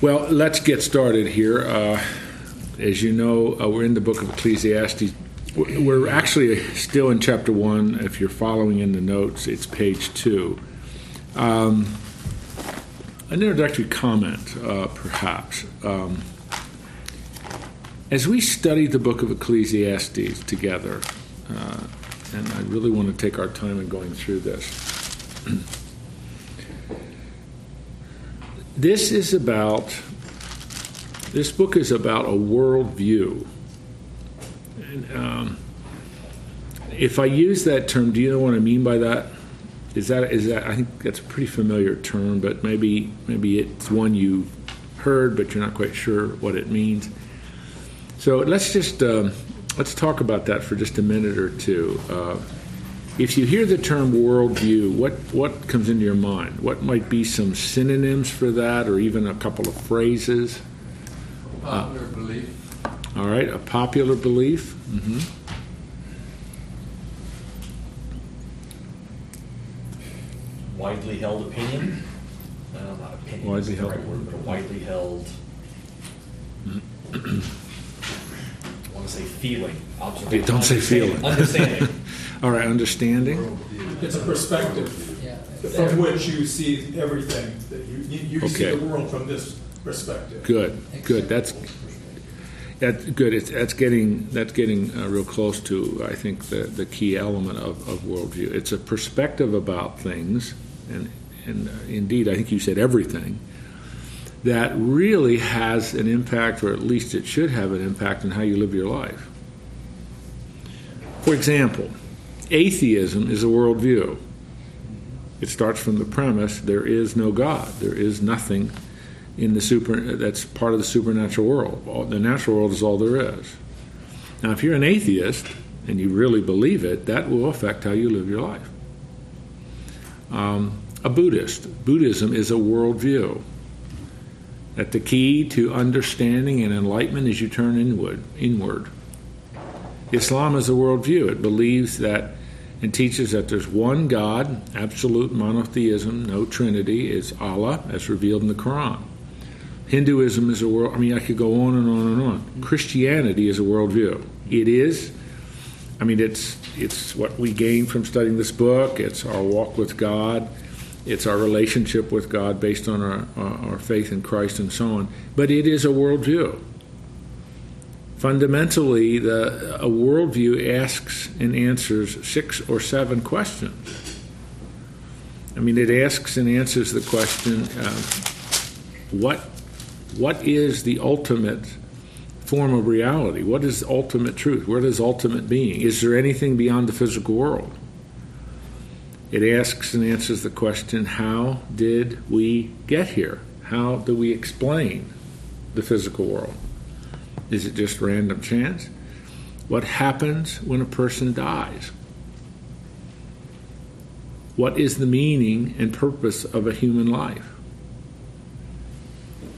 Well, let's get started here. Uh, as you know, uh, we're in the book of Ecclesiastes. We're actually still in chapter one. If you're following in the notes, it's page two. Um, an introductory comment, uh, perhaps. Um, as we study the book of Ecclesiastes together, uh, and I really want to take our time in going through this. This is about, this book is about a worldview. And, um, if I use that term, do you know what I mean by that? Is that is that I think that's a pretty familiar term, but maybe maybe it's one you heard, but you're not quite sure what it means. So let's just um, let's talk about that for just a minute or two. Uh, if you hear the term worldview, what, what comes into your mind? What might be some synonyms for that, or even a couple of phrases? Popular uh, belief. All right, a popular belief. Mm-hmm. Widely held opinion. Well, not opinion. Widely held. Right word, but a widely held. I want to say feeling. Observation. Don't say feeling. Understanding. All right, understanding. It's a perspective from which you see everything. That you you, you okay. see the world from this perspective. Good, good. That's that's good. It's, that's getting that's getting uh, real close to I think the the key element of, of worldview. It's a perspective about things, and and uh, indeed I think you said everything that really has an impact, or at least it should have an impact on how you live your life. For example, atheism is a worldview. It starts from the premise there is no God, there is nothing in the super that's part of the supernatural world. The natural world is all there is. Now, if you're an atheist and you really believe it, that will affect how you live your life. Um, a Buddhist, Buddhism is a worldview that the key to understanding and enlightenment is you turn inward. inward. Islam is a worldview. It believes that and teaches that there's one God, absolute monotheism, no trinity, is Allah, as revealed in the Quran. Hinduism is a world. I mean, I could go on and on and on. Christianity is a worldview. It is. I mean, it's it's what we gain from studying this book. It's our walk with God. It's our relationship with God based on our, our faith in Christ and so on. But it is a worldview. Fundamentally, the, a worldview asks and answers six or seven questions. I mean, it asks and answers the question uh, what, what is the ultimate form of reality? What is ultimate truth? What is ultimate being? Is there anything beyond the physical world? It asks and answers the question how did we get here? How do we explain the physical world? Is it just random chance? What happens when a person dies? What is the meaning and purpose of a human life?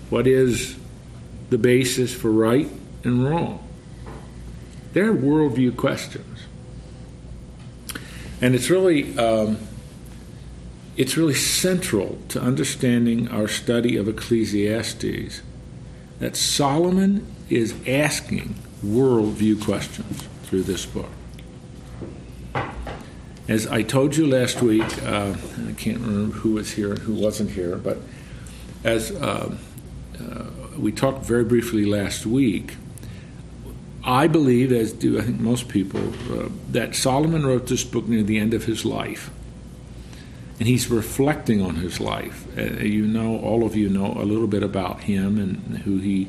What is the basis for right and wrong? They're worldview questions. And it's really um, it's really central to understanding our study of Ecclesiastes that Solomon is asking worldview questions through this book. As I told you last week, uh, I can't remember who was here and who wasn't here, but as uh, uh, we talked very briefly last week, I believe, as do I think most people, uh, that Solomon wrote this book near the end of his life. And he's reflecting on his life. Uh, you know, all of you know a little bit about him and who he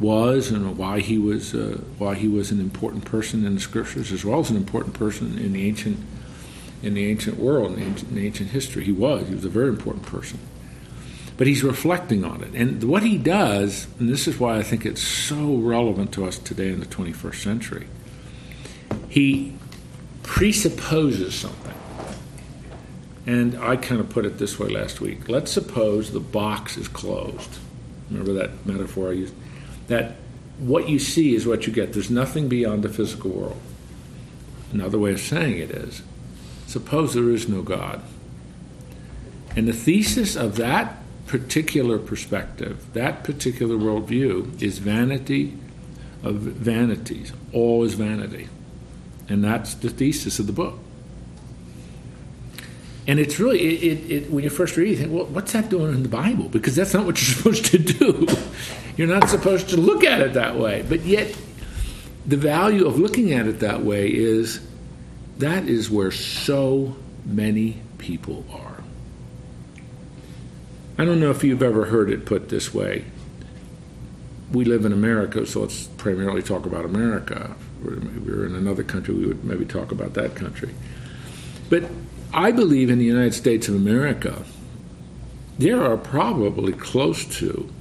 was and why he was uh, why he was an important person in the scriptures as well as an important person in the ancient in the ancient world in ancient, in ancient history. He was he was a very important person but he's reflecting on it. And what he does, and this is why I think it's so relevant to us today in the 21st century, he presupposes something. And I kind of put it this way last week. Let's suppose the box is closed. Remember that metaphor I used? That what you see is what you get. There's nothing beyond the physical world. Another way of saying it is suppose there is no God. And the thesis of that particular perspective, that particular worldview is vanity of vanities. All is vanity. And that's the thesis of the book. And it's really, it, it, it, when you first read it, you think, well, what's that doing in the Bible? Because that's not what you're supposed to do. You're not supposed to look at it that way. But yet, the value of looking at it that way is that is where so many people are. I don't know if you've ever heard it put this way. We live in America, so let's primarily talk about America. If we were in another country, we would maybe talk about that country. But I believe in the United States of America, there are probably close to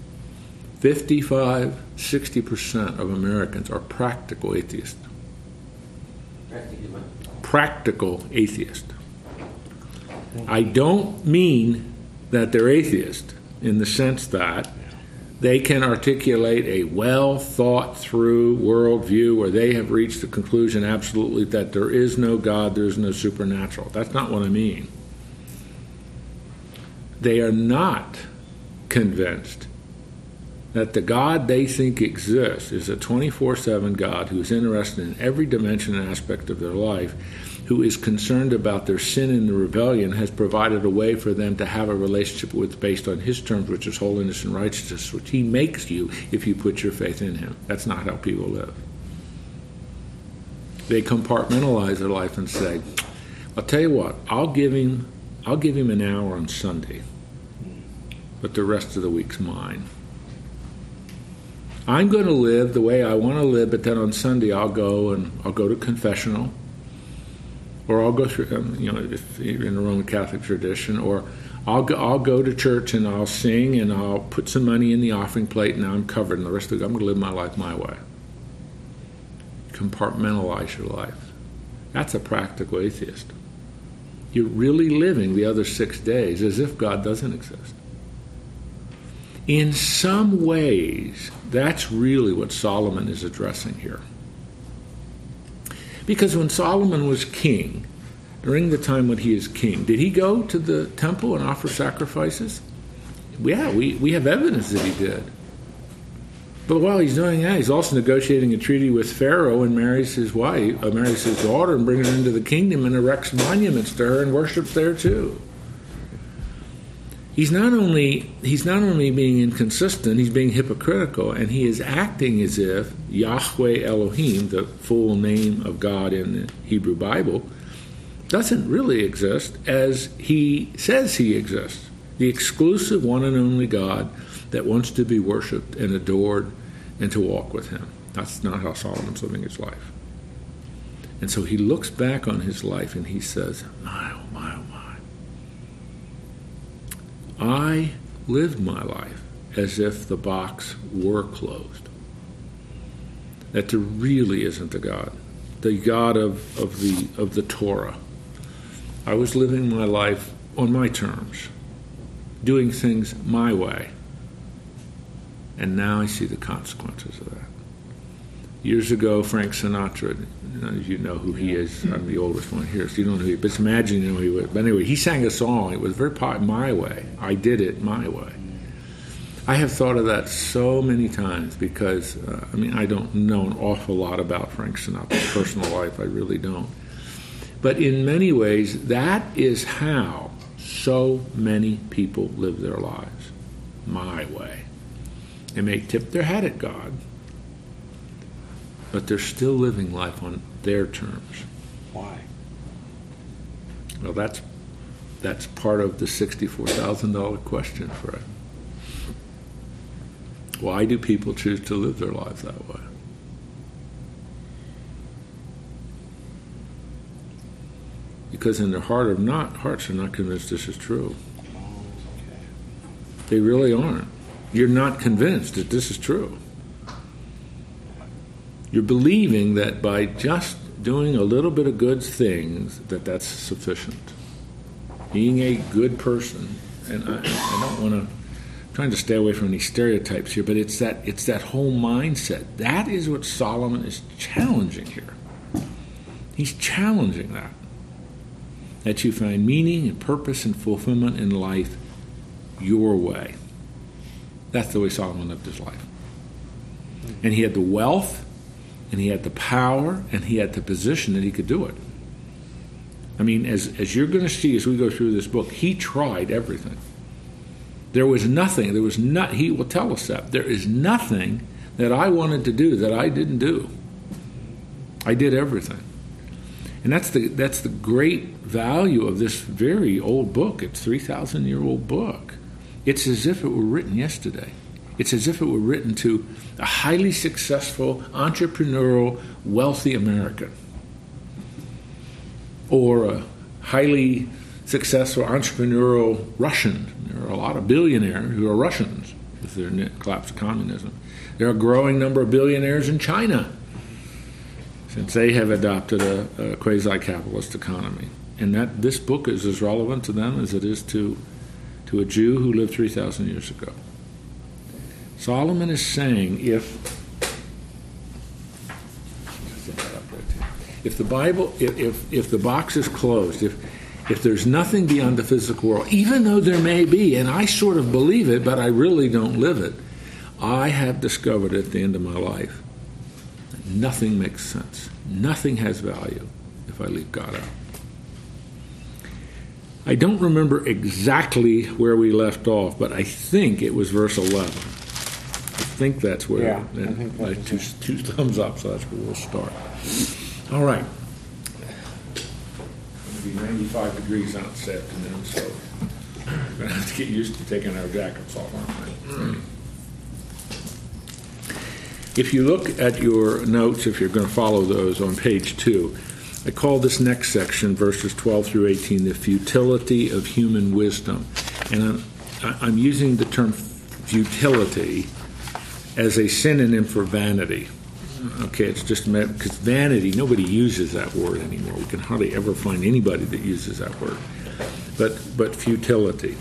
55, 60% of Americans are practical atheists. Practical atheists. I don't mean that they're atheist in the sense that they can articulate a well thought through worldview where they have reached the conclusion absolutely that there is no God, there is no supernatural. That's not what I mean. They are not convinced that the God they think exists is a 24 7 God who's interested in every dimension and aspect of their life who is concerned about their sin and the rebellion has provided a way for them to have a relationship with based on his terms, which is holiness and righteousness, which he makes you if you put your faith in him. That's not how people live. They compartmentalize their life and say, I'll tell you what, I'll give him I'll give him an hour on Sunday, but the rest of the week's mine. I'm going to live the way I want to live, but then on Sunday I'll go and I'll go to confessional or I'll go through, um, you know, if in the Roman Catholic tradition, or I'll go, I'll go to church and I'll sing and I'll put some money in the offering plate and I'm covered, and the rest of it, I'm going to live my life my way. Compartmentalize your life. That's a practical atheist. You're really living the other six days as if God doesn't exist. In some ways, that's really what Solomon is addressing here. Because when Solomon was king, during the time when he is king, did he go to the temple and offer sacrifices? Yeah, we, we have evidence that he did. But while he's doing that, he's also negotiating a treaty with Pharaoh and marries his wife, uh, marries his daughter, and brings her into the kingdom and erects monuments to her and worships there too he's not only he's not only being inconsistent, he's being hypocritical, and he is acting as if Yahweh Elohim, the full name of God in the Hebrew Bible, doesn't really exist as he says he exists. The exclusive one and only God that wants to be worshipped and adored and to walk with him. That's not how Solomon's living his life. And so he looks back on his life and he says, My, oh my, oh I lived my life as if the box were closed. That there really isn't a God, the God of, of, the, of the Torah. I was living my life on my terms, doing things my way. And now I see the consequences of that. Years ago, Frank Sinatra, none of you know who he is. I'm the oldest one here, so you don't know who he is. But imagine you know who he was. But anyway, he sang a song. It was very my way. I did it my way. I have thought of that so many times because, uh, I mean, I don't know an awful lot about Frank Sinatra's personal life. I really don't. But in many ways, that is how so many people live their lives my way. They may tip their hat at God, but they're still living life on their terms. Why? Well, that's that's part of the sixty-four thousand dollar question, Fred. Why do people choose to live their lives that way? Because in their heart of not hearts are not convinced this is true. Oh, they really aren't. You're not convinced that this is true. You're believing that by just doing a little bit of good things, that that's sufficient. Being a good person, and I, I don't want to. Trying to stay away from any stereotypes here, but it's that it's that whole mindset. That is what Solomon is challenging here. He's challenging that. That you find meaning and purpose and fulfillment in life your way. That's the way Solomon lived his life. And he had the wealth, and he had the power, and he had the position that he could do it. I mean, as, as you're going to see as we go through this book, he tried everything. There was nothing, there was not, he will tell us that. There is nothing that I wanted to do that I didn't do. I did everything. And that's the, that's the great value of this very old book. It's 3,000 year old book. It's as if it were written yesterday. It's as if it were written to a highly successful, entrepreneurial, wealthy American or a highly successful entrepreneurial Russian. There are a lot of billionaires who are Russians with their collapse of communism. There are a growing number of billionaires in China since they have adopted a, a quasi-capitalist economy. And that this book is as relevant to them as it is to, to a Jew who lived 3,000 years ago. Solomon is saying if if the Bible, if, if, if the box is closed, if, if there's nothing beyond the physical world, even though there may be, and I sort of believe it, but I really don't live it, I have discovered at the end of my life nothing makes sense. Nothing has value if I leave God out. I don't remember exactly where we left off, but I think it was verse 11. I think that's where. Yeah, I think I, two, two thumbs up, so that's where we'll start. All right. It's going to be 95 degrees out this afternoon, so we're going to have to get used to taking our jackets off, aren't we? Mm. If you look at your notes, if you're going to follow those on page two, I call this next section, verses 12 through 18, the futility of human wisdom. And I'm, I'm using the term futility as a synonym for vanity. Okay, it's just because vanity, nobody uses that word anymore. We can hardly ever find anybody that uses that word. But, but futility.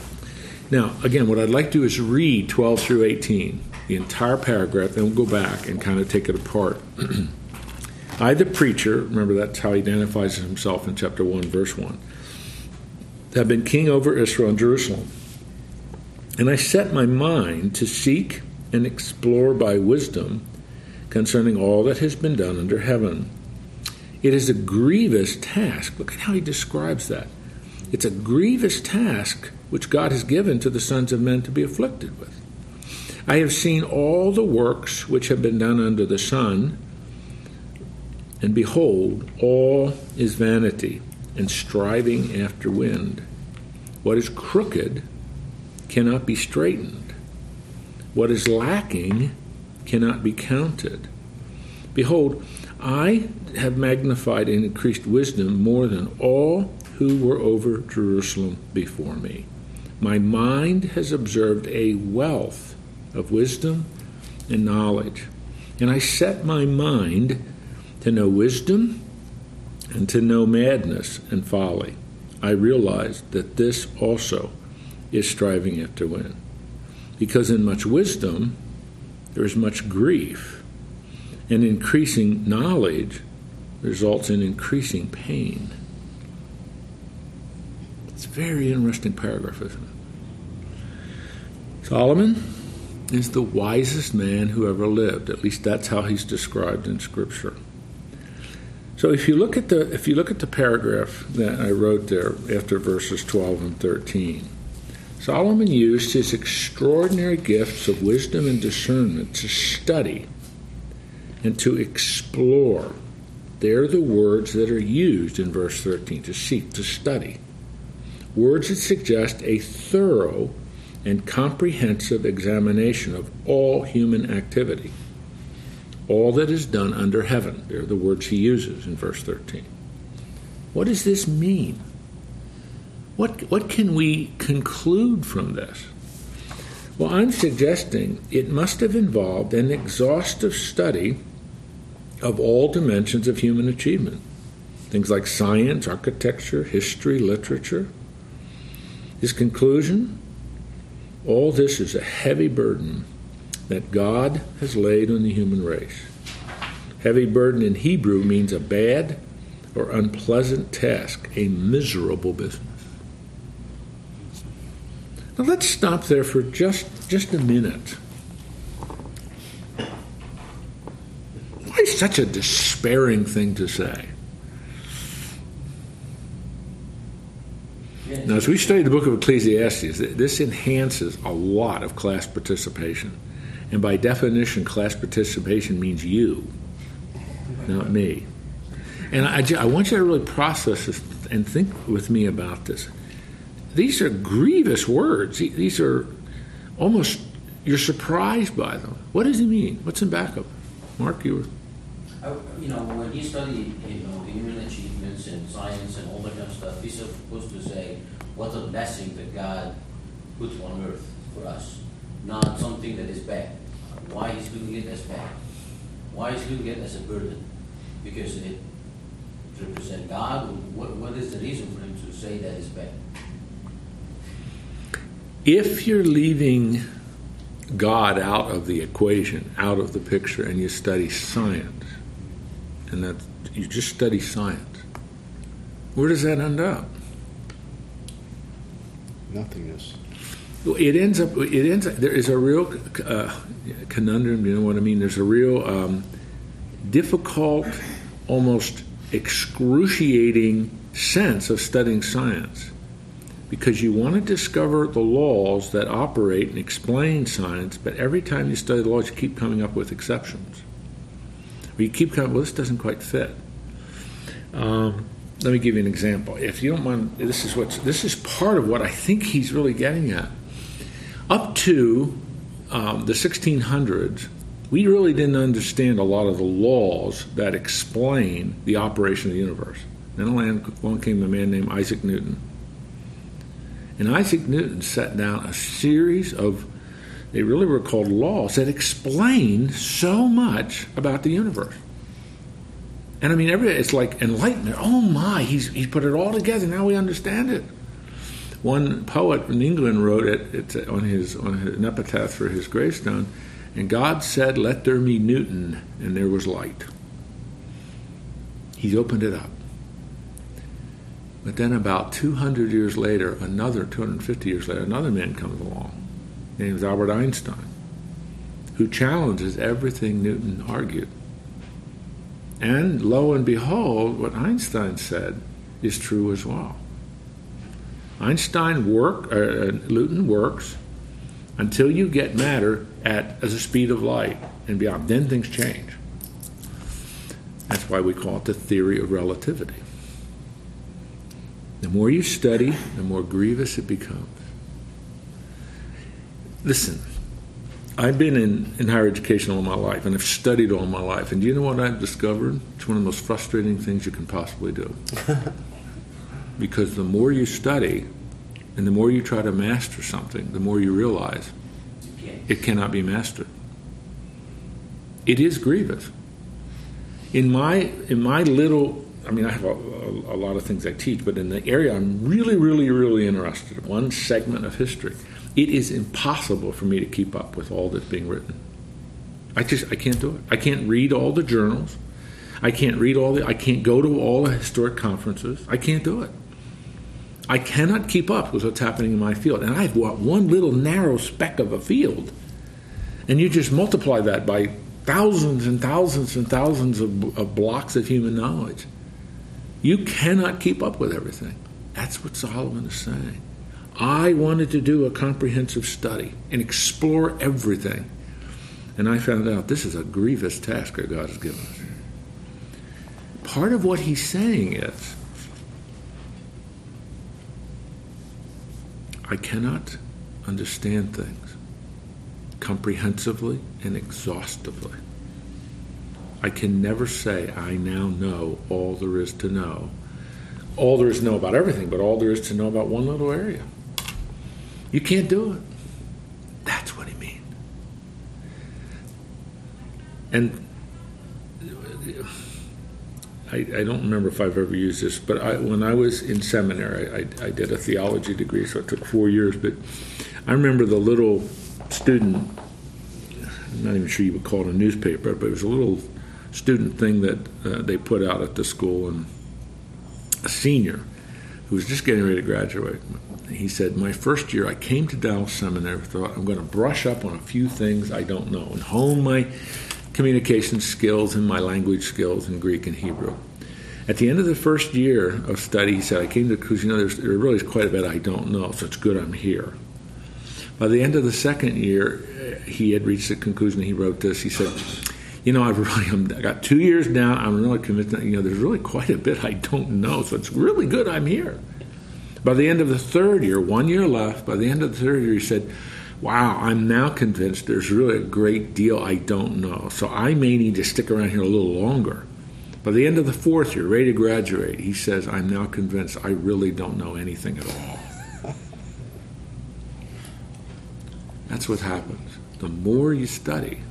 Now, again, what I'd like to do is read 12 through 18, the entire paragraph, then we'll go back and kind of take it apart. I, the preacher, remember that's how he identifies himself in chapter 1, verse 1, have been king over Israel and Jerusalem. And I set my mind to seek and explore by wisdom concerning all that has been done under heaven. It is a grievous task. Look at how he describes that. It's a grievous task which God has given to the sons of men to be afflicted with. I have seen all the works which have been done under the sun, and behold, all is vanity and striving after wind. What is crooked cannot be straightened. What is lacking cannot be counted. Behold, I have magnified and increased wisdom more than all who were over Jerusalem before me. My mind has observed a wealth of wisdom and knowledge, and I set my mind to know wisdom and to know madness and folly. I realized that this also is striving after wind. Because in much wisdom, there is much grief, and increasing knowledge results in increasing pain. It's a very interesting paragraph, isn't it? Solomon is the wisest man who ever lived. At least that's how he's described in Scripture. So if you look at the if you look at the paragraph that I wrote there after verses 12 and 13, Solomon used his extraordinary gifts of wisdom and discernment to study and to explore. They're the words that are used in verse 13 to seek, to study. Words that suggest a thorough and comprehensive examination of all human activity. All that is done under heaven. They're the words he uses in verse 13. What does this mean? What, what can we conclude from this? Well, I'm suggesting it must have involved an exhaustive study of all dimensions of human achievement things like science, architecture, history, literature. His conclusion all this is a heavy burden that God has laid on the human race. Heavy burden in Hebrew means a bad or unpleasant task, a miserable business. Now let's stop there for just just a minute. Why such a despairing thing to say? Now, as we study the book of Ecclesiastes, this enhances a lot of class participation. And by definition, class participation means you, not me. And I, I want you to really process this and think with me about this. These are grievous words. These are almost, you're surprised by them. What does he mean? What's in back of? Mark, you were. You know, when he studied, you know, human achievements in science and all that kind of stuff, he's supposed to say, what a blessing that God put on earth for us, not something that is bad. Why he's doing it as bad? Why he's doing it as a burden? Because it represents God? What, what is the reason for him to say that is bad? If you're leaving God out of the equation, out of the picture, and you study science, and that you just study science, where does that end up? Nothingness. It ends up. It ends. Up, there is a real uh, conundrum. You know what I mean? There's a real um, difficult, almost excruciating sense of studying science because you want to discover the laws that operate and explain science, but every time you study the laws, you keep coming up with exceptions. Or you keep coming, well, this doesn't quite fit. Um, let me give you an example. If you don't mind, this is what this is part of what I think he's really getting at. Up to um, the 1600s, we really didn't understand a lot of the laws that explain the operation of the universe. Then along came a man named Isaac Newton. And Isaac Newton set down a series of, they really were called laws that explained so much about the universe. And I mean, every, it's like enlightenment. Oh my, he's, he put it all together. Now we understand it. One poet in England wrote it it's on his on an epitaph for his gravestone, and God said, "Let there be Newton," and there was light. He's opened it up. But then, about 200 years later, another 250 years later, another man comes along, named Albert Einstein, who challenges everything Newton argued. And lo and behold, what Einstein said is true as well. Einstein work, uh, Newton works until you get matter at the speed of light and beyond. Then things change. That's why we call it the theory of relativity. The more you study, the more grievous it becomes. Listen, I've been in, in higher education all my life, and I've studied all my life. And do you know what I've discovered? It's one of the most frustrating things you can possibly do. because the more you study, and the more you try to master something, the more you realize it cannot be mastered. It is grievous. In my in my little, I mean, I have a, a, a lot of things I teach, but in the area I'm really, really, really interested in, one segment of history it is impossible for me to keep up with all that's being written. I just I can't do it. I can't read all the journals. I can't read all the I can't go to all the historic conferences. I can't do it. I cannot keep up with what's happening in my field. And I've got one little narrow speck of a field. And you just multiply that by thousands and thousands and thousands of, of blocks of human knowledge. You cannot keep up with everything. That's what Solomon is saying. I wanted to do a comprehensive study and explore everything. And I found out this is a grievous task that God has given us. Part of what he's saying is I cannot understand things comprehensively and exhaustively. I can never say I now know all there is to know. All there is to know about everything, but all there is to know about one little area. You can't do it. That's what he means. And I, I, don't remember if I've ever used this, but I, when I was in seminary, I, I, did a theology degree, so it took four years. But I remember the little student, I'm not even sure you would call it a newspaper, but it was a little student thing that uh, they put out at the school, and a senior who was just getting ready to graduate. He said, My first year, I came to Dallas Seminary, thought I'm going to brush up on a few things I don't know and hone my communication skills and my language skills in Greek and Hebrew. At the end of the first year of study, he said, I came to conclusion, you know, there's, there really is quite a bit I don't know, so it's good I'm here. By the end of the second year, he had reached the conclusion, he wrote this, he said, you know, I've really, I'm, I got two years down, I'm really convinced that, you know, there's really quite a bit I don't know, so it's really good I'm here. By the end of the third year, one year left, by the end of the third year, he said, wow, I'm now convinced there's really a great deal I don't know, so I may need to stick around here a little longer. By the end of the fourth year, ready to graduate, he says, I'm now convinced I really don't know anything at all. That's what happens. The more you study,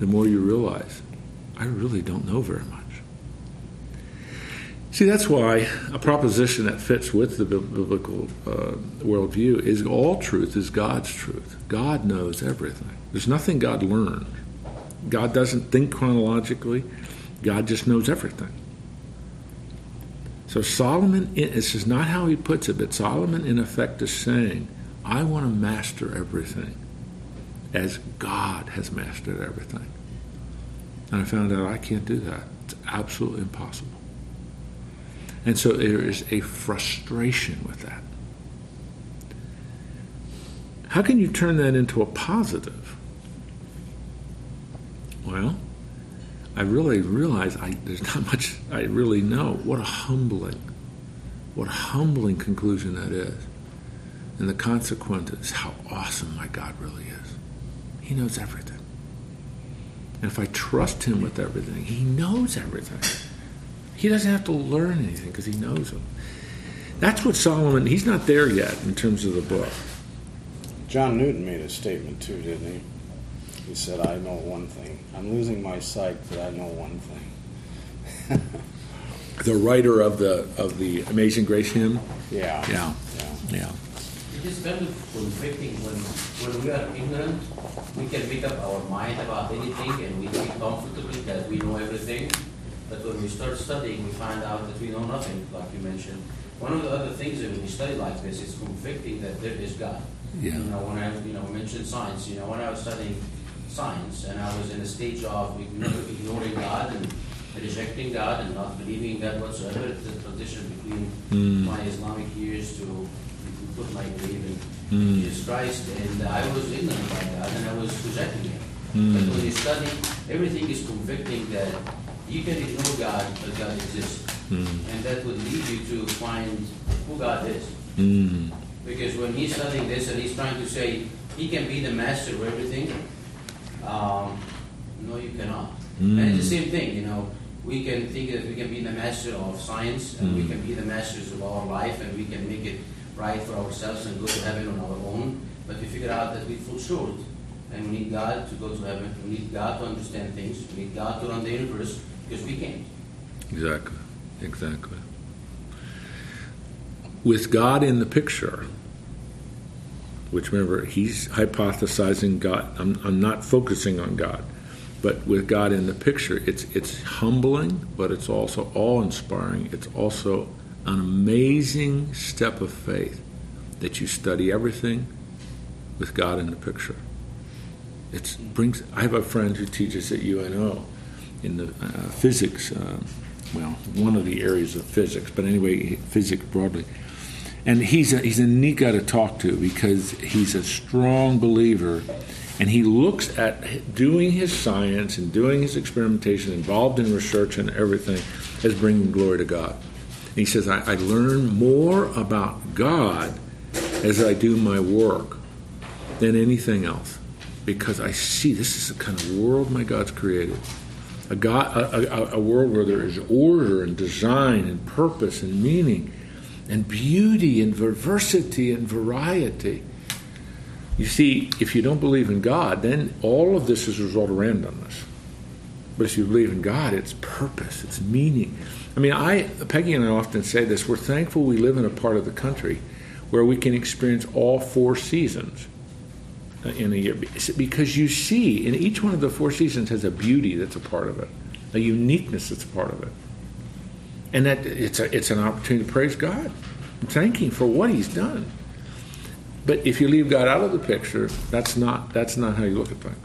the more you realize, I really don't know very much. See, that's why a proposition that fits with the biblical uh, worldview is all truth is God's truth. God knows everything. There's nothing God learned. God doesn't think chronologically. God just knows everything. So Solomon, this is not how he puts it, but Solomon in effect is saying, I want to master everything as God has mastered everything. And I found out I can't do that. It's absolutely impossible. And so there is a frustration with that. How can you turn that into a positive? Well, I really realize I, there's not much I really know. What a humbling, what a humbling conclusion that is. And the consequence is how awesome my God really is. He knows everything. And if I trust Him with everything, He knows everything. He doesn't have to learn anything because He knows them. That's what Solomon, he's not there yet in terms of the book. John Newton made a statement too, didn't he? He said, I know one thing. I'm losing my sight, but I know one thing. the writer of the of the Amazing Grace hymn. Yeah. Yeah. Yeah. Yeah. It is kind of conflicting when, when we are ignorant, we can make up our mind about anything and we feel comfortable that we know everything. But when we start studying, we find out that we know nothing, like you mentioned. One of the other things that when we study like this, it's convicting that there is God. Yeah. You know, when I you know mentioned science, you know, when I was studying science and I was in a stage of ignoring God and rejecting God and not believing in God whatsoever, it's a transition between Mm. my Islamic years to put my belief in Mm. Jesus Christ, and I was ignorant by God, and I was rejecting it. Mm. But when you study, everything is convicting that you can ignore God, but God exists, Mm. and that would lead you to find who God is. Mm. Because when he's studying this and he's trying to say he can be the master of everything, um, no, you cannot. And it's the Mm. same thing, you know. We can think that we can be the master of science, and we Mm. can be the masters of our life, and we can make it right for ourselves and go to heaven on our own. But we figure out that we fall short, and we need God to go to heaven. We need God to understand things. We need God to run the universe because we can't. Exactly. Exactly. With God in the picture, which remember, he's hypothesizing God. I'm, I'm not focusing on God. But with God in the picture, it's, it's humbling, but it's also awe inspiring. It's also an amazing step of faith that you study everything with God in the picture. It brings. I have a friend who teaches at UNO in the uh, physics, uh, well, one of the areas of physics, but anyway, physics broadly. And he's a, he's a neat guy to talk to because he's a strong believer and he looks at doing his science and doing his experimentation, involved in research and everything, as bringing glory to God. And he says, I, I learn more about God as I do my work than anything else because I see this is the kind of world my God's created. A, God, a, a, a world where there is order and design and purpose and meaning and beauty and diversity and variety. You see, if you don't believe in God, then all of this is a result of randomness. But if you believe in God, it's purpose, it's meaning. I mean, I Peggy and I often say this: we're thankful we live in a part of the country where we can experience all four seasons in a year, because you see, in each one of the four seasons has a beauty that's a part of it, a uniqueness that's a part of it. And that it's, a, it's an opportunity to praise God and thank Him for what He's done. But if you leave God out of the picture, that's not, that's not how you look at things.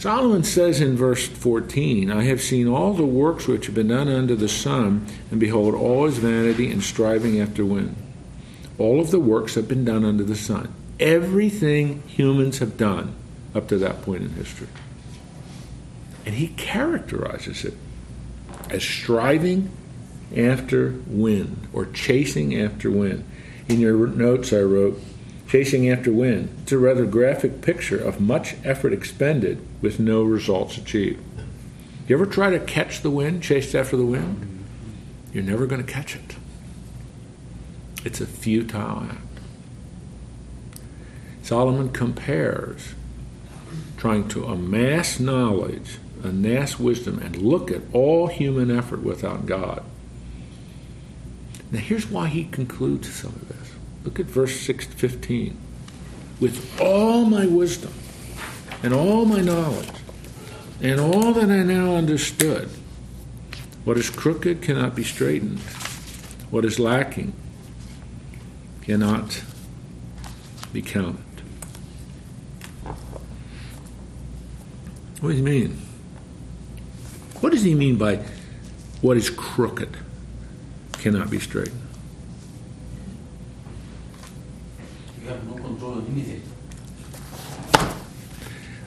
Solomon says in verse 14, I have seen all the works which have been done under the sun, and behold, all is vanity and striving after wind. All of the works have been done under the sun. Everything humans have done up to that point in history. And he characterizes it as striving after wind or chasing after wind. In your notes, I wrote, chasing after wind. It's a rather graphic picture of much effort expended with no results achieved. You ever try to catch the wind, chase after the wind? You're never going to catch it. It's a futile act. Solomon compares trying to amass knowledge, amass wisdom, and look at all human effort without God. Now, here's why he concludes some of this. Look at verse 6 15. With all my wisdom and all my knowledge and all that I now understood, what is crooked cannot be straightened. What is lacking cannot be counted. What does he mean? What does he mean by what is crooked cannot be straightened? You have no control of anything.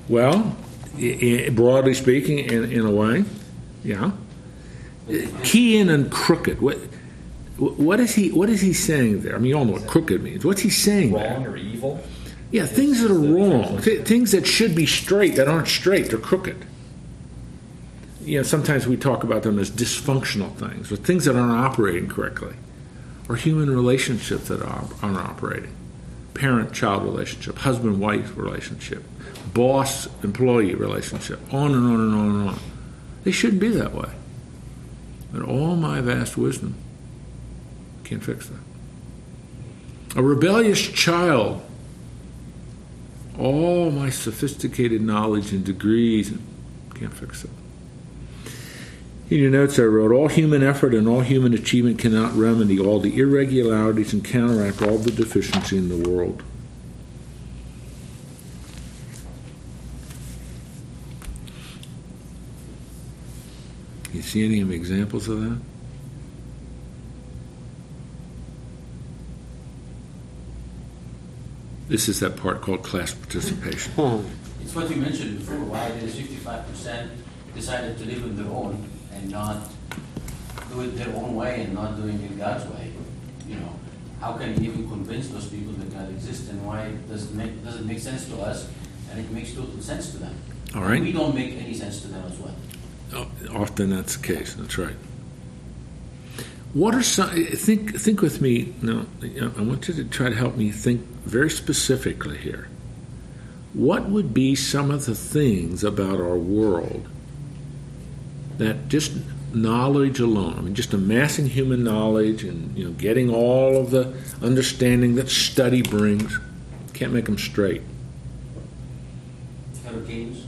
Well, i- i- broadly speaking, in, in a way, yeah. Key in and crooked. What, what is he? What is he saying there? I mean, you all know what crooked means. What's he saying there? Wrong or evil? Yeah, things that are wrong, th- things that should be straight that aren't straight, they're crooked. You know, sometimes we talk about them as dysfunctional things, or things that aren't operating correctly, or human relationships that are, aren't operating, parent-child relationship, husband-wife relationship, boss-employee relationship, on and on and on and on. They shouldn't be that way. But all my vast wisdom can't fix that. A rebellious child all my sophisticated knowledge and degrees can't fix it. In your notes, I wrote, all human effort and all human achievement cannot remedy all the irregularities and counteract all the deficiency in the world. You see any examples of that? This is that part called class participation. It's what you mentioned before, why fifty-five percent decided to live on their own and not do it their own way and not doing it God's way. You know, how can you even convince those people that God exists and why doesn't make, doesn't make sense to us and it makes total sense to them? All right. We don't make any sense to them as well. Oh, Often that's the case. That's right. What are some? Think think with me. No, I want you to try to help me think very specifically here. What would be some of the things about our world that just knowledge alone, I mean, just amassing human knowledge and you know getting all of the understanding that study brings, can't make them straight. Hurricanes,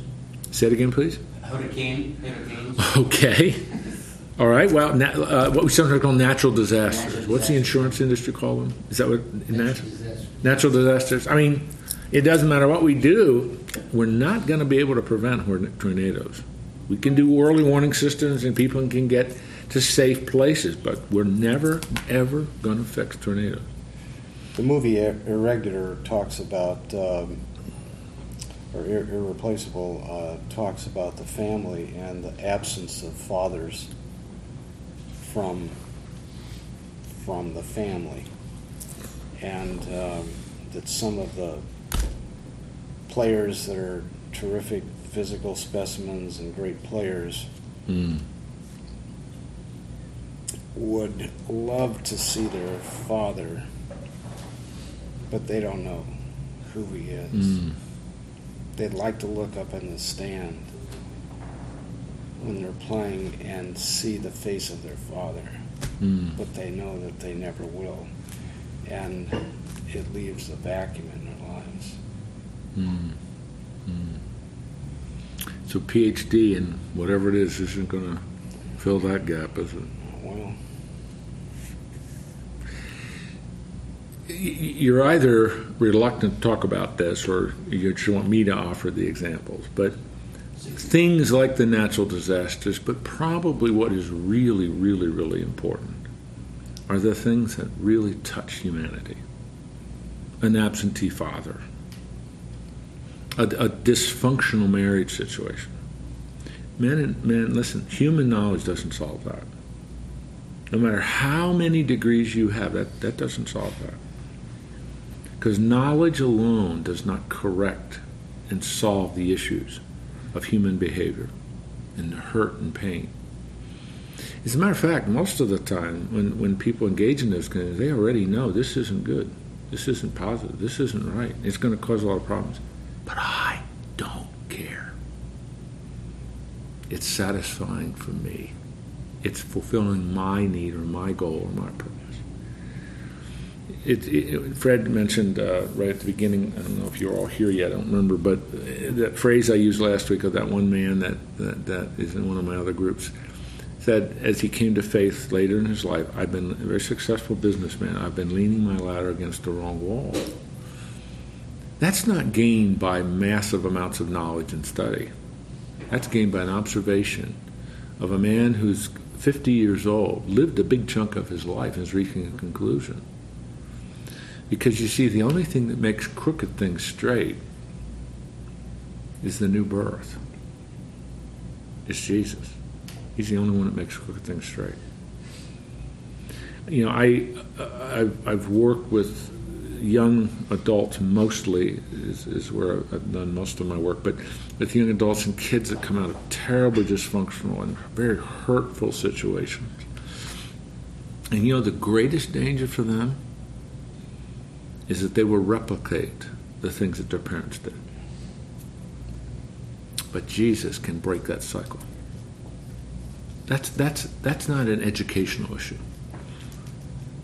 Say it again, please. hurricane, hurricanes. Okay. All right. Well, na- uh, what we sometimes call natural disasters. What's the insurance industry call them? Is that what natural natural disasters? I mean, it doesn't matter what we do. We're not going to be able to prevent tornadoes. We can do early warning systems, and people can get to safe places, but we're never ever going to fix tornadoes. The movie Irregular talks about, um, or Ir- Irreplaceable uh, talks about the family and the absence of fathers from from the family, and um, that some of the players that are terrific physical specimens and great players Mm. would love to see their father, but they don't know who he is. Mm. They'd like to look up in the stand when they're playing and see the face of their father, Mm. but they know that they never will. And it leaves a vacuum in their lives. Mm. So PhD and whatever it is isn't going to fill that gap, is it? Well, you're either reluctant to talk about this, or you just want me to offer the examples. But things like the natural disasters, but probably what is really, really, really important are the things that really touch humanity. An absentee father a, a dysfunctional marriage situation. Men and men, listen, human knowledge doesn't solve that. No matter how many degrees you have, that, that doesn't solve that. Because knowledge alone does not correct and solve the issues of human behavior and the hurt and pain. As a matter of fact, most of the time when, when people engage in this, they already know this isn't good. This isn't positive. This isn't right. It's going to cause a lot of problems. But I don't care. It's satisfying for me. It's fulfilling my need or my goal or my purpose. It, it, Fred mentioned uh, right at the beginning. I don't know if you're all here yet. I don't remember, but that phrase I used last week of that one man that, that, that is in one of my other groups said as he came to faith later in his life, I've been a very successful businessman. I've been leaning my ladder against the wrong wall. That's not gained by massive amounts of knowledge and study. That's gained by an observation of a man who's 50 years old, lived a big chunk of his life, and is reaching a conclusion. Because you see, the only thing that makes crooked things straight is the new birth. It's Jesus. He's the only one that makes crooked things straight. You know, I, I've, I've worked with young adults mostly is, is where I've done most of my work, but with young adults and kids that come out of terribly dysfunctional and very hurtful situations. And you know, the greatest danger for them is that they will replicate the things that their parents did. But Jesus can break that cycle. That's, that's, that's not an educational issue.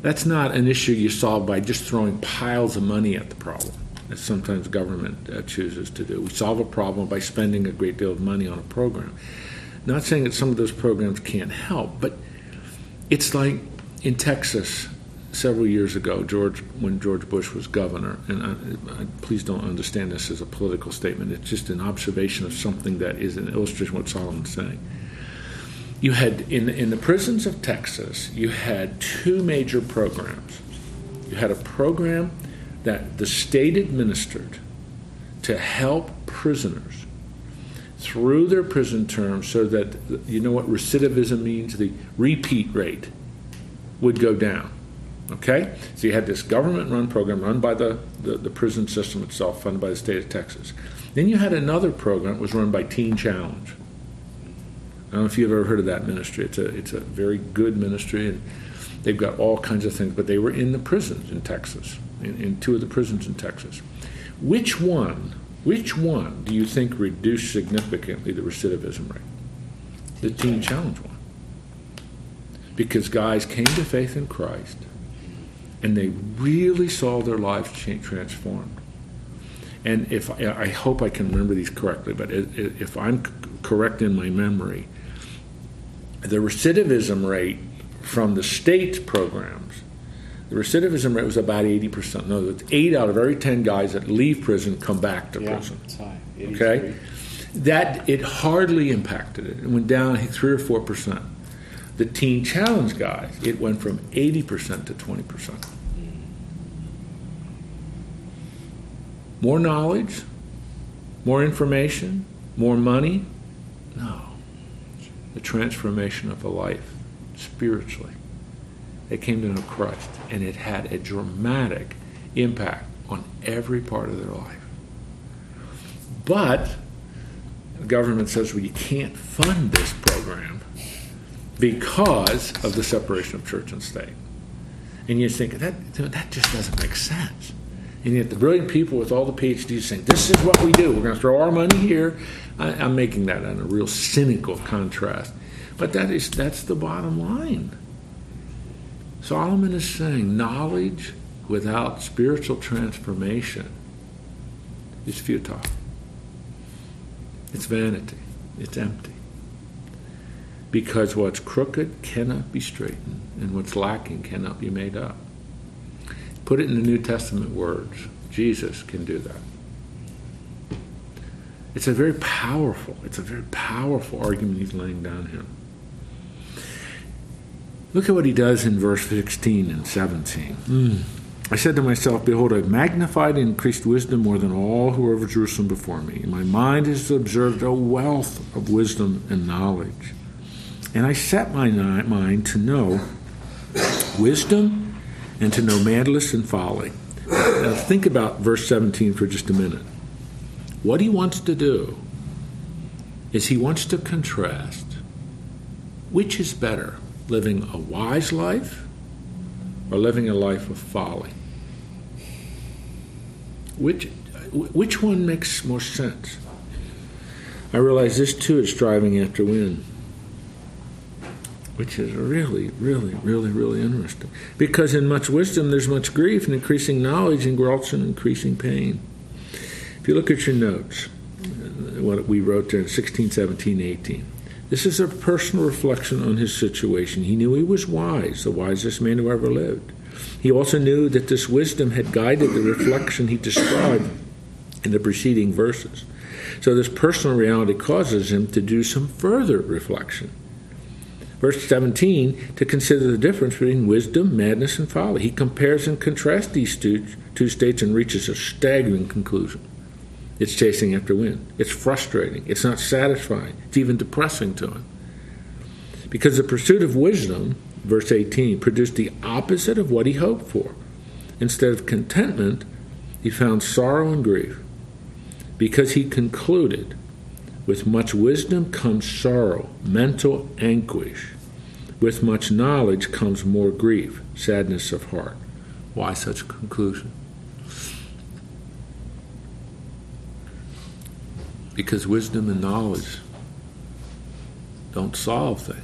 That's not an issue you solve by just throwing piles of money at the problem, as sometimes government uh, chooses to do. We solve a problem by spending a great deal of money on a program. Not saying that some of those programs can't help, but it's like in Texas several years ago, George, when George Bush was governor, and I, I, please don't understand this as a political statement. It's just an observation of something that is an illustration of what Solomon's saying you had in in the prisons of Texas, you had two major programs. You had a program that the state administered to help prisoners through their prison term so that you know what recidivism means? The repeat rate would go down okay? So you had this government run program run by the, the, the prison system itself funded by the state of texas. Then you had another program that was run by teen challenge I don't know if you've ever heard of that ministry. It's a it's a very good ministry, and they've got all kinds of things. But they were in the prisons in Texas, in, in two of the prisons in Texas. Which one? Which one do you think reduced significantly the recidivism rate? The Teen Challenge one. Because guys came to faith in Christ, and they really saw their lives transformed. And if I hope I can remember these correctly, but if I'm correct in my memory, the recidivism rate from the state programs, the recidivism rate was about 80%. No, it's eight out of every 10 guys that leave prison come back to yeah, prison. Okay? That it hardly impacted it. It went down three or four percent. The teen challenge guys, it went from 80% to 20%. More knowledge, more information, more money? No the transformation of a life spiritually. They came to know Christ, and it had a dramatic impact on every part of their life. But the government says, well, you can't fund this program because of the separation of church and state. And you think, that, that just doesn't make sense. And yet the brilliant people with all the PhDs saying, this is what we do. We're going to throw our money here. I, am making that on a real cynical contrast. But that is, that's the bottom line. Solomon is saying knowledge without spiritual transformation is futile. It's vanity. It's empty. Because what's crooked cannot be straightened, and what's lacking cannot be made up. Put it in the New Testament words. Jesus can do that. It's a very powerful, it's a very powerful argument he's laying down here. Look at what he does in verse 16 and 17. Mm. I said to myself, Behold, I've magnified and increased wisdom more than all who were over Jerusalem before me. My mind has observed a wealth of wisdom and knowledge. And I set my mind to know wisdom and to know madness and folly. Now, think about verse 17 for just a minute. What he wants to do is he wants to contrast which is better, living a wise life or living a life of folly? Which, which one makes more sense? I realize this too is striving after wind, which is really, really, really, really interesting. Because in much wisdom there's much grief, and increasing knowledge results in increasing pain. If you look at your notes, uh, what we wrote there in 16, 17, 18. This is a personal reflection on his situation. He knew he was wise, the wisest man who ever lived. He also knew that this wisdom had guided the reflection he described in the preceding verses. So, this personal reality causes him to do some further reflection. Verse 17, to consider the difference between wisdom, madness, and folly. He compares and contrasts these two, two states and reaches a staggering conclusion. It's chasing after wind. It's frustrating. It's not satisfying. It's even depressing to him. Because the pursuit of wisdom verse 18, produced the opposite of what he hoped for. Instead of contentment, he found sorrow and grief because he concluded with much wisdom comes sorrow, mental anguish. With much knowledge comes more grief, sadness of heart. Why such a conclusion? Because wisdom and knowledge don't solve things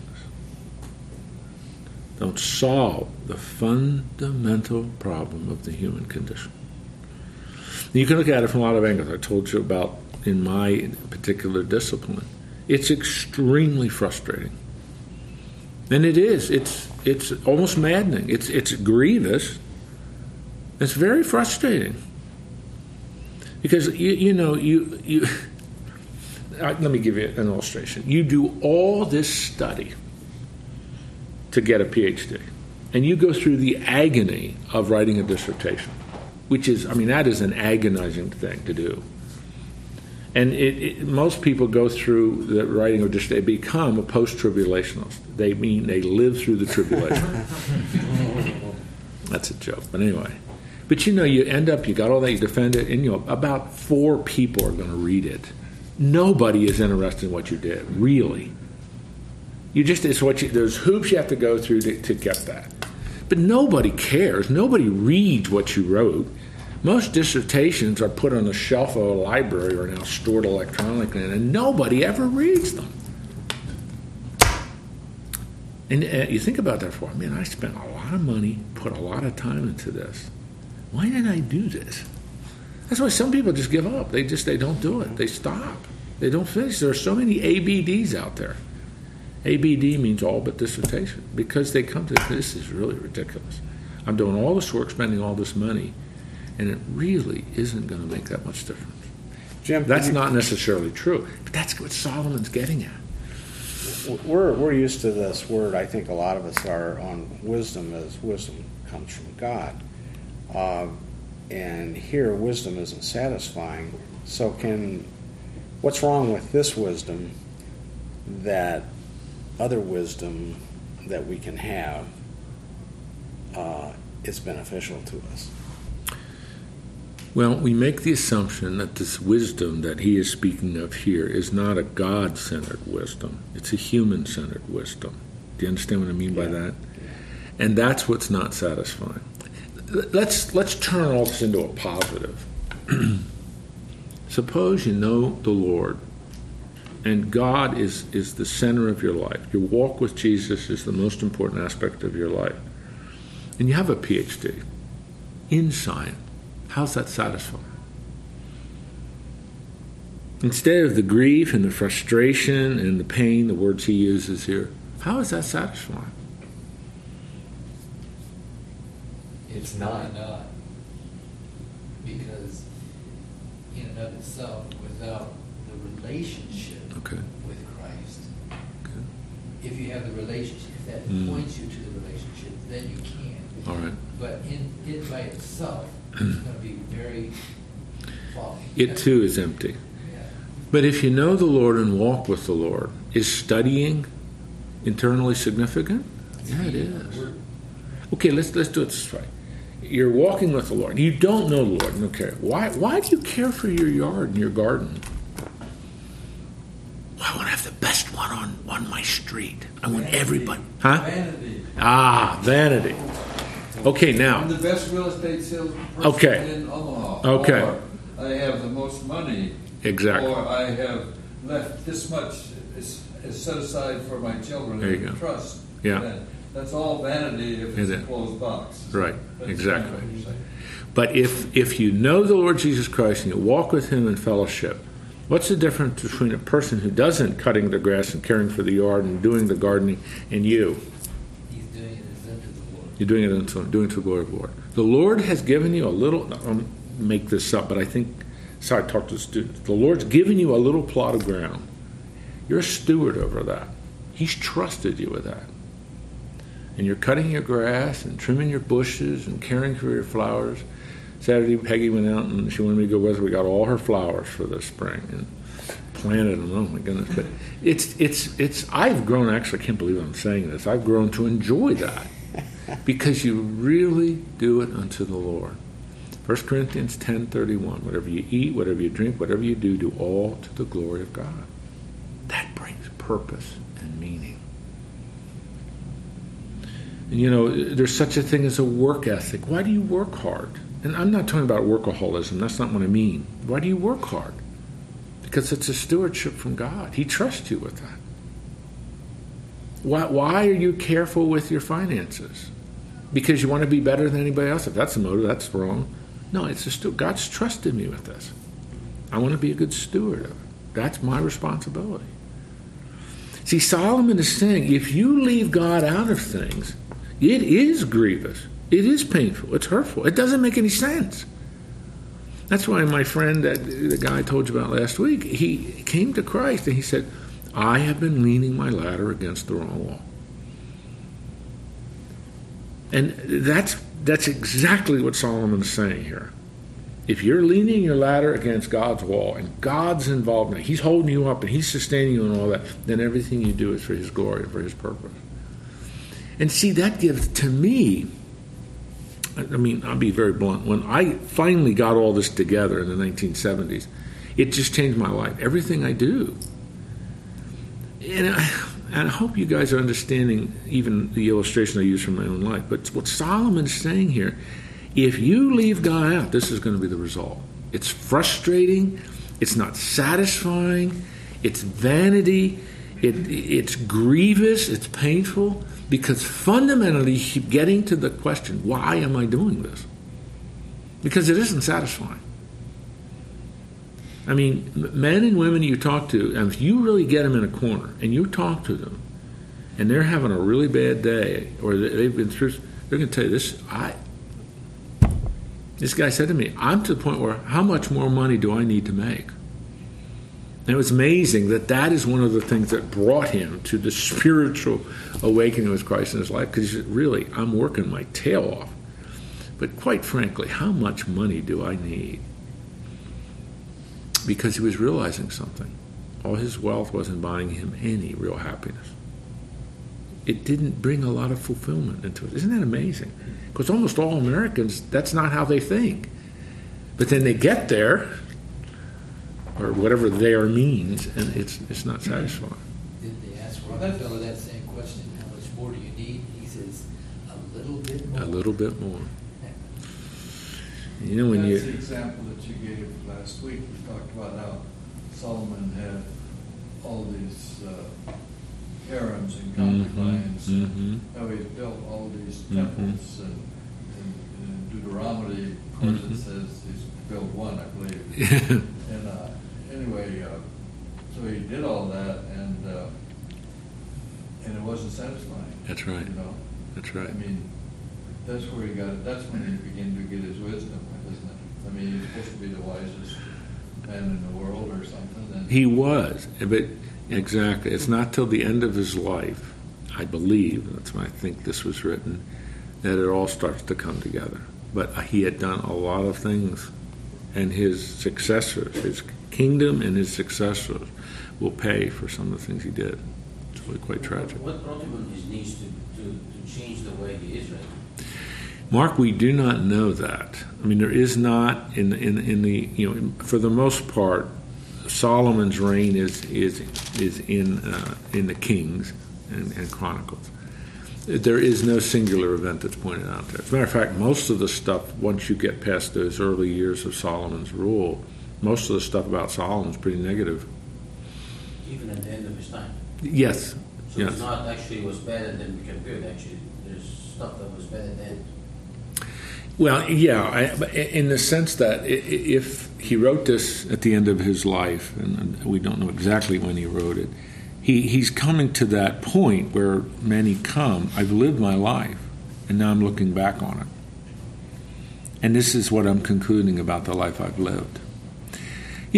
don't solve the fundamental problem of the human condition. You can look at it from a lot of angles. I told you about in my particular discipline. It's extremely frustrating. And it is. It's it's almost maddening. It's it's grievous. It's very frustrating. Because you you know you you let me give you an illustration. You do all this study to get a PhD. And you go through the agony of writing a dissertation, which is, I mean, that is an agonizing thing to do. And it, it, most people go through the writing of dissertation, they become a post tribulationist. They mean they live through the tribulation. That's a joke, but anyway. But you know, you end up, you got all that, you defend it, and you know, about four people are going to read it. Nobody is interested in what you did, really. You just it's what you, there's hoops you have to go through to, to get that. But nobody cares. Nobody reads what you wrote. Most dissertations are put on the shelf of a library or now stored electronically, and nobody ever reads them. And uh, you think about that for, I mean, I spent a lot of money, put a lot of time into this. Why did I do this? That's why some people just give up. They just they don't do it. They stop. They don't finish. There are so many ABDs out there. ABD means all but dissertation because they come to this is really ridiculous. I'm doing all this work, spending all this money, and it really isn't going to make that much difference. Jim, that's you, not necessarily true, but that's what Solomon's getting at. We're, we're used to this word, I think a lot of us are, on wisdom as wisdom comes from God. Uh, and here, wisdom isn't satisfying. So, can what's wrong with this wisdom that other wisdom that we can have uh, is beneficial to us. Well, we make the assumption that this wisdom that he is speaking of here is not a God centered wisdom, it's a human centered wisdom. Do you understand what I mean yeah. by that? And that's what's not satisfying. Let's, let's turn all this into a positive. Suppose you know the Lord and God is, is the center of your life. Your walk with Jesus is the most important aspect of your life. And you have a PhD in science. How's that satisfying? Instead of the grief and the frustration and the pain, the words he uses here, how is that satisfying? It's not. not? Because in and of itself, without the relationship Okay. with Christ, Okay. if you have the relationship, if that Mm. points you to the relationship, then you can. All right. But in, it by itself, it's gonna be very foggy. It too is empty. Yeah. But if you know the Lord and walk with the Lord, is studying internally significant? Yeah, it is. Okay, let's let's do it this way. You're walking with the Lord. You don't know the Lord. You don't care. Why? Why do you care for your yard and your garden? Well, I want to have the best one on on my street. I want everybody. Huh? Vanity. Ah, vanity. Okay, now. I'm the best real estate salesperson Okay. in Omaha. Okay. Or I have the most money. Exactly. Or I have left this much is, is set aside for my children There you go. trust. Yeah. That- That's all vanity if it's a closed box. Right, That's exactly. what you're saying. But if if you know the Lord Jesus Christ and you walk with Him in fellowship, what's the difference between a person who doesn't cutting the grass and caring for the yard and doing the gardening and you? He's doing it unto the Lord. You're doing it unto doing it to the glory of the Lord. The Lord has given you a little. I'll make this up, but I think. Sorry, I talked to the students. The Lord's given you a little plot of ground. You're a steward over that. He's trusted you with that. And you're cutting your grass and trimming your bushes and caring for your flowers. Saturday, Peggy went out and she wanted me to go with her. We got all her flowers for the spring and planted them. Oh my goodness! But it's it's it's. I've grown. Actually, I can't believe I'm saying this. I've grown to enjoy that because you really do it unto the Lord. 1 Corinthians 10:31 Whatever you eat, whatever you drink, whatever you do, do all to the glory of God. That brings purpose and meaning. You know, there's such a thing as a work ethic. Why do you work hard? And I'm not talking about workaholism. That's not what I mean. Why do you work hard? Because it's a stewardship from God. He trusts you with that. Why, why are you careful with your finances? Because you want to be better than anybody else. If that's the motive, that's wrong. No, it's a stu- God's trusted me with this. I want to be a good steward of it. That's my responsibility. See, Solomon is saying if you leave God out of things, it is grievous. It is painful. It's hurtful. It doesn't make any sense. That's why my friend, that the guy I told you about last week, he came to Christ and he said, I have been leaning my ladder against the wrong wall. And that's that's exactly what Solomon is saying here. If you're leaning your ladder against God's wall and God's involvement, He's holding you up and He's sustaining you and all that, then everything you do is for His glory and for His purpose. And see, that gives to me, I mean, I'll be very blunt. When I finally got all this together in the 1970s, it just changed my life. Everything I do. And I, and I hope you guys are understanding even the illustration I use from my own life. But what Solomon is saying here, if you leave God out, this is going to be the result. It's frustrating. It's not satisfying. It's vanity. It, it's grievous. It's painful because fundamentally getting to the question, why am I doing this? Because it isn't satisfying. I mean, men and women you talk to, and if you really get them in a corner and you talk to them, and they're having a really bad day, or they've been through, they're going to tell you this. I, this guy said to me, "I'm to the point where how much more money do I need to make?" And it was amazing that that is one of the things that brought him to the spiritual awakening with Christ in his life. Because "Really, I'm working my tail off, but quite frankly, how much money do I need?" because he was realizing something. All his wealth wasn't buying him any real happiness. It didn't bring a lot of fulfillment into it. Isn't that amazing? Because almost all Americans, that's not how they think. But then they get there, or whatever there means, and it's it's not satisfying. Did they ask Rockefeller that fellow that same question, how much more do you need? He says, a little bit more. A little bit more. You know when you. That's the example that you gave last week. You talked about how Solomon had all these uh, harems and concubines, Mhm, and how he built all these Mhm. temples, and and in Deuteronomy, of course, it says he's built one, I believe. And uh, anyway, uh, so he did all that, and uh, and it wasn't satisfying. That's right. You know, that's right. I mean, that's where he got it, that's when he began to get his wisdom, isn't it? I mean, he's supposed to be the wisest man in the world or something, and. He was, but exactly. It's not till the end of his life, I believe, that's why I think this was written, that it all starts to come together. But he had done a lot of things, and his successors, his kingdom and his successors, will pay for some of the things he did. It's really quite tragic. What brought him on his knees to, to, to change the way he is right? Mark, we do not know that. I mean, there is not in in in the you know for the most part, Solomon's reign is is is in uh, in the Kings and, and Chronicles. There is no singular event that's pointed out there. As a matter of fact, most of the stuff once you get past those early years of Solomon's rule, most of the stuff about Solomon is pretty negative. Even at the end of his time. Yes, So yes. it's not actually was bad and then became good, actually, there's stuff that was bad then. Well, yeah, I, but in the sense that if he wrote this at the end of his life, and we don't know exactly when he wrote it, he, he's coming to that point where many come. I've lived my life, and now I'm looking back on it. And this is what I'm concluding about the life I've lived.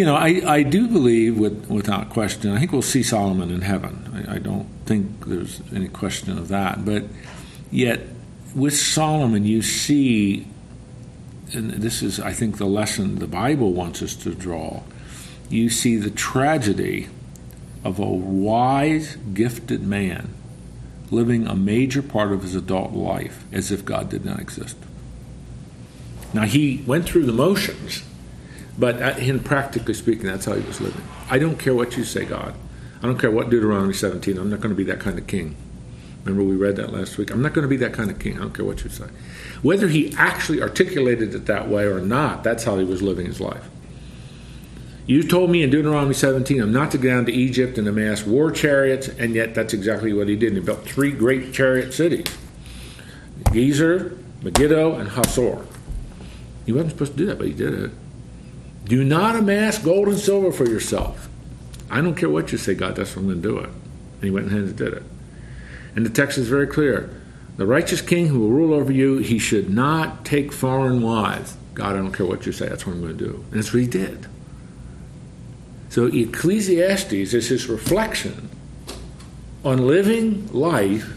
You know, I, I do believe, with, without question, I think we'll see Solomon in heaven. I, I don't think there's any question of that. But yet, with Solomon, you see, and this is, I think, the lesson the Bible wants us to draw. You see the tragedy of a wise, gifted man living a major part of his adult life as if God did not exist. Now, he went through the motions, but in practically speaking, that's how he was living. I don't care what you say, God. I don't care what Deuteronomy 17. I'm not going to be that kind of king. Remember, we read that last week. I'm not going to be that kind of king. I don't care what you say. Whether he actually articulated it that way or not, that's how he was living his life. You told me in Deuteronomy 17, I'm not to go down to Egypt and amass war chariots, and yet that's exactly what he did. He built three great chariot cities Gezer, Megiddo, and Hazor. He wasn't supposed to do that, but he did it. Do not amass gold and silver for yourself. I don't care what you say, God, that's what I'm going to do it. And he went and did it. And the text is very clear. The righteous king who will rule over you, he should not take foreign wives. God, I don't care what you say, that's what I'm going to do. And that's what he did. So Ecclesiastes is his reflection on living life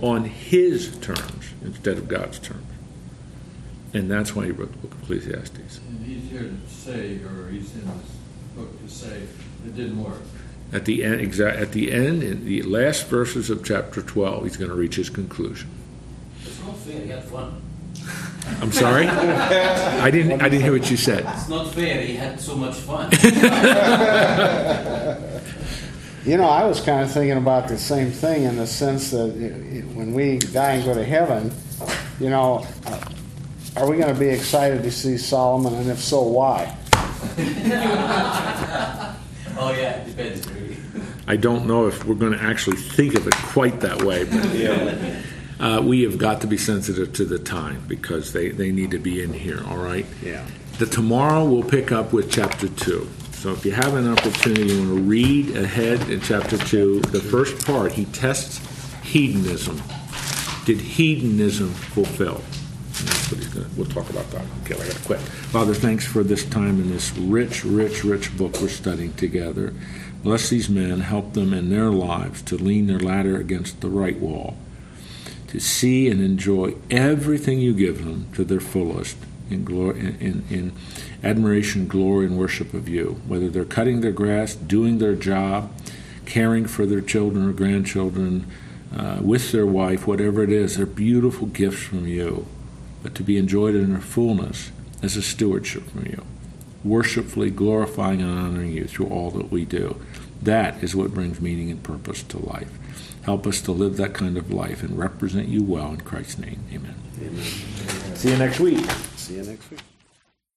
on his terms instead of God's terms. And that's why he wrote the book of Ecclesiastes. And he's here to say, or he's in this book to say, it didn't work. At the end, exact at the end, in the last verses of chapter 12, he's going to reach his conclusion. It's not fair, he had fun. I'm sorry, I didn't. I didn't hear what you said. It's not fair, he had so much fun. You know, I was kind of thinking about the same thing in the sense that i- i- when we die and go to heaven, you know, uh, are we going to be excited to see Solomon, and if so, why? Oh, yeah, it depends. I don't know if we're going to actually think of it quite that way, but uh, we have got to be sensitive to the time because they, they need to be in here. All right. Yeah. The tomorrow we'll pick up with chapter two. So if you have an opportunity, you want to read ahead in chapter two. The first part, he tests hedonism. Did hedonism fulfill? And that's what he's going to. We'll talk about that. Okay, I got to quit. Father, thanks for this time in this rich, rich, rich book we're studying together. Bless these men, help them in their lives to lean their ladder against the right wall, to see and enjoy everything you give them to their fullest in, glory, in, in admiration, glory, and worship of you. Whether they're cutting their grass, doing their job, caring for their children or grandchildren, uh, with their wife, whatever it is, they're beautiful gifts from you, but to be enjoyed in their fullness as a stewardship from you, worshipfully glorifying and honoring you through all that we do. That is what brings meaning and purpose to life. Help us to live that kind of life and represent you well in Christ's name. Amen. Amen. See you next week. See you next week.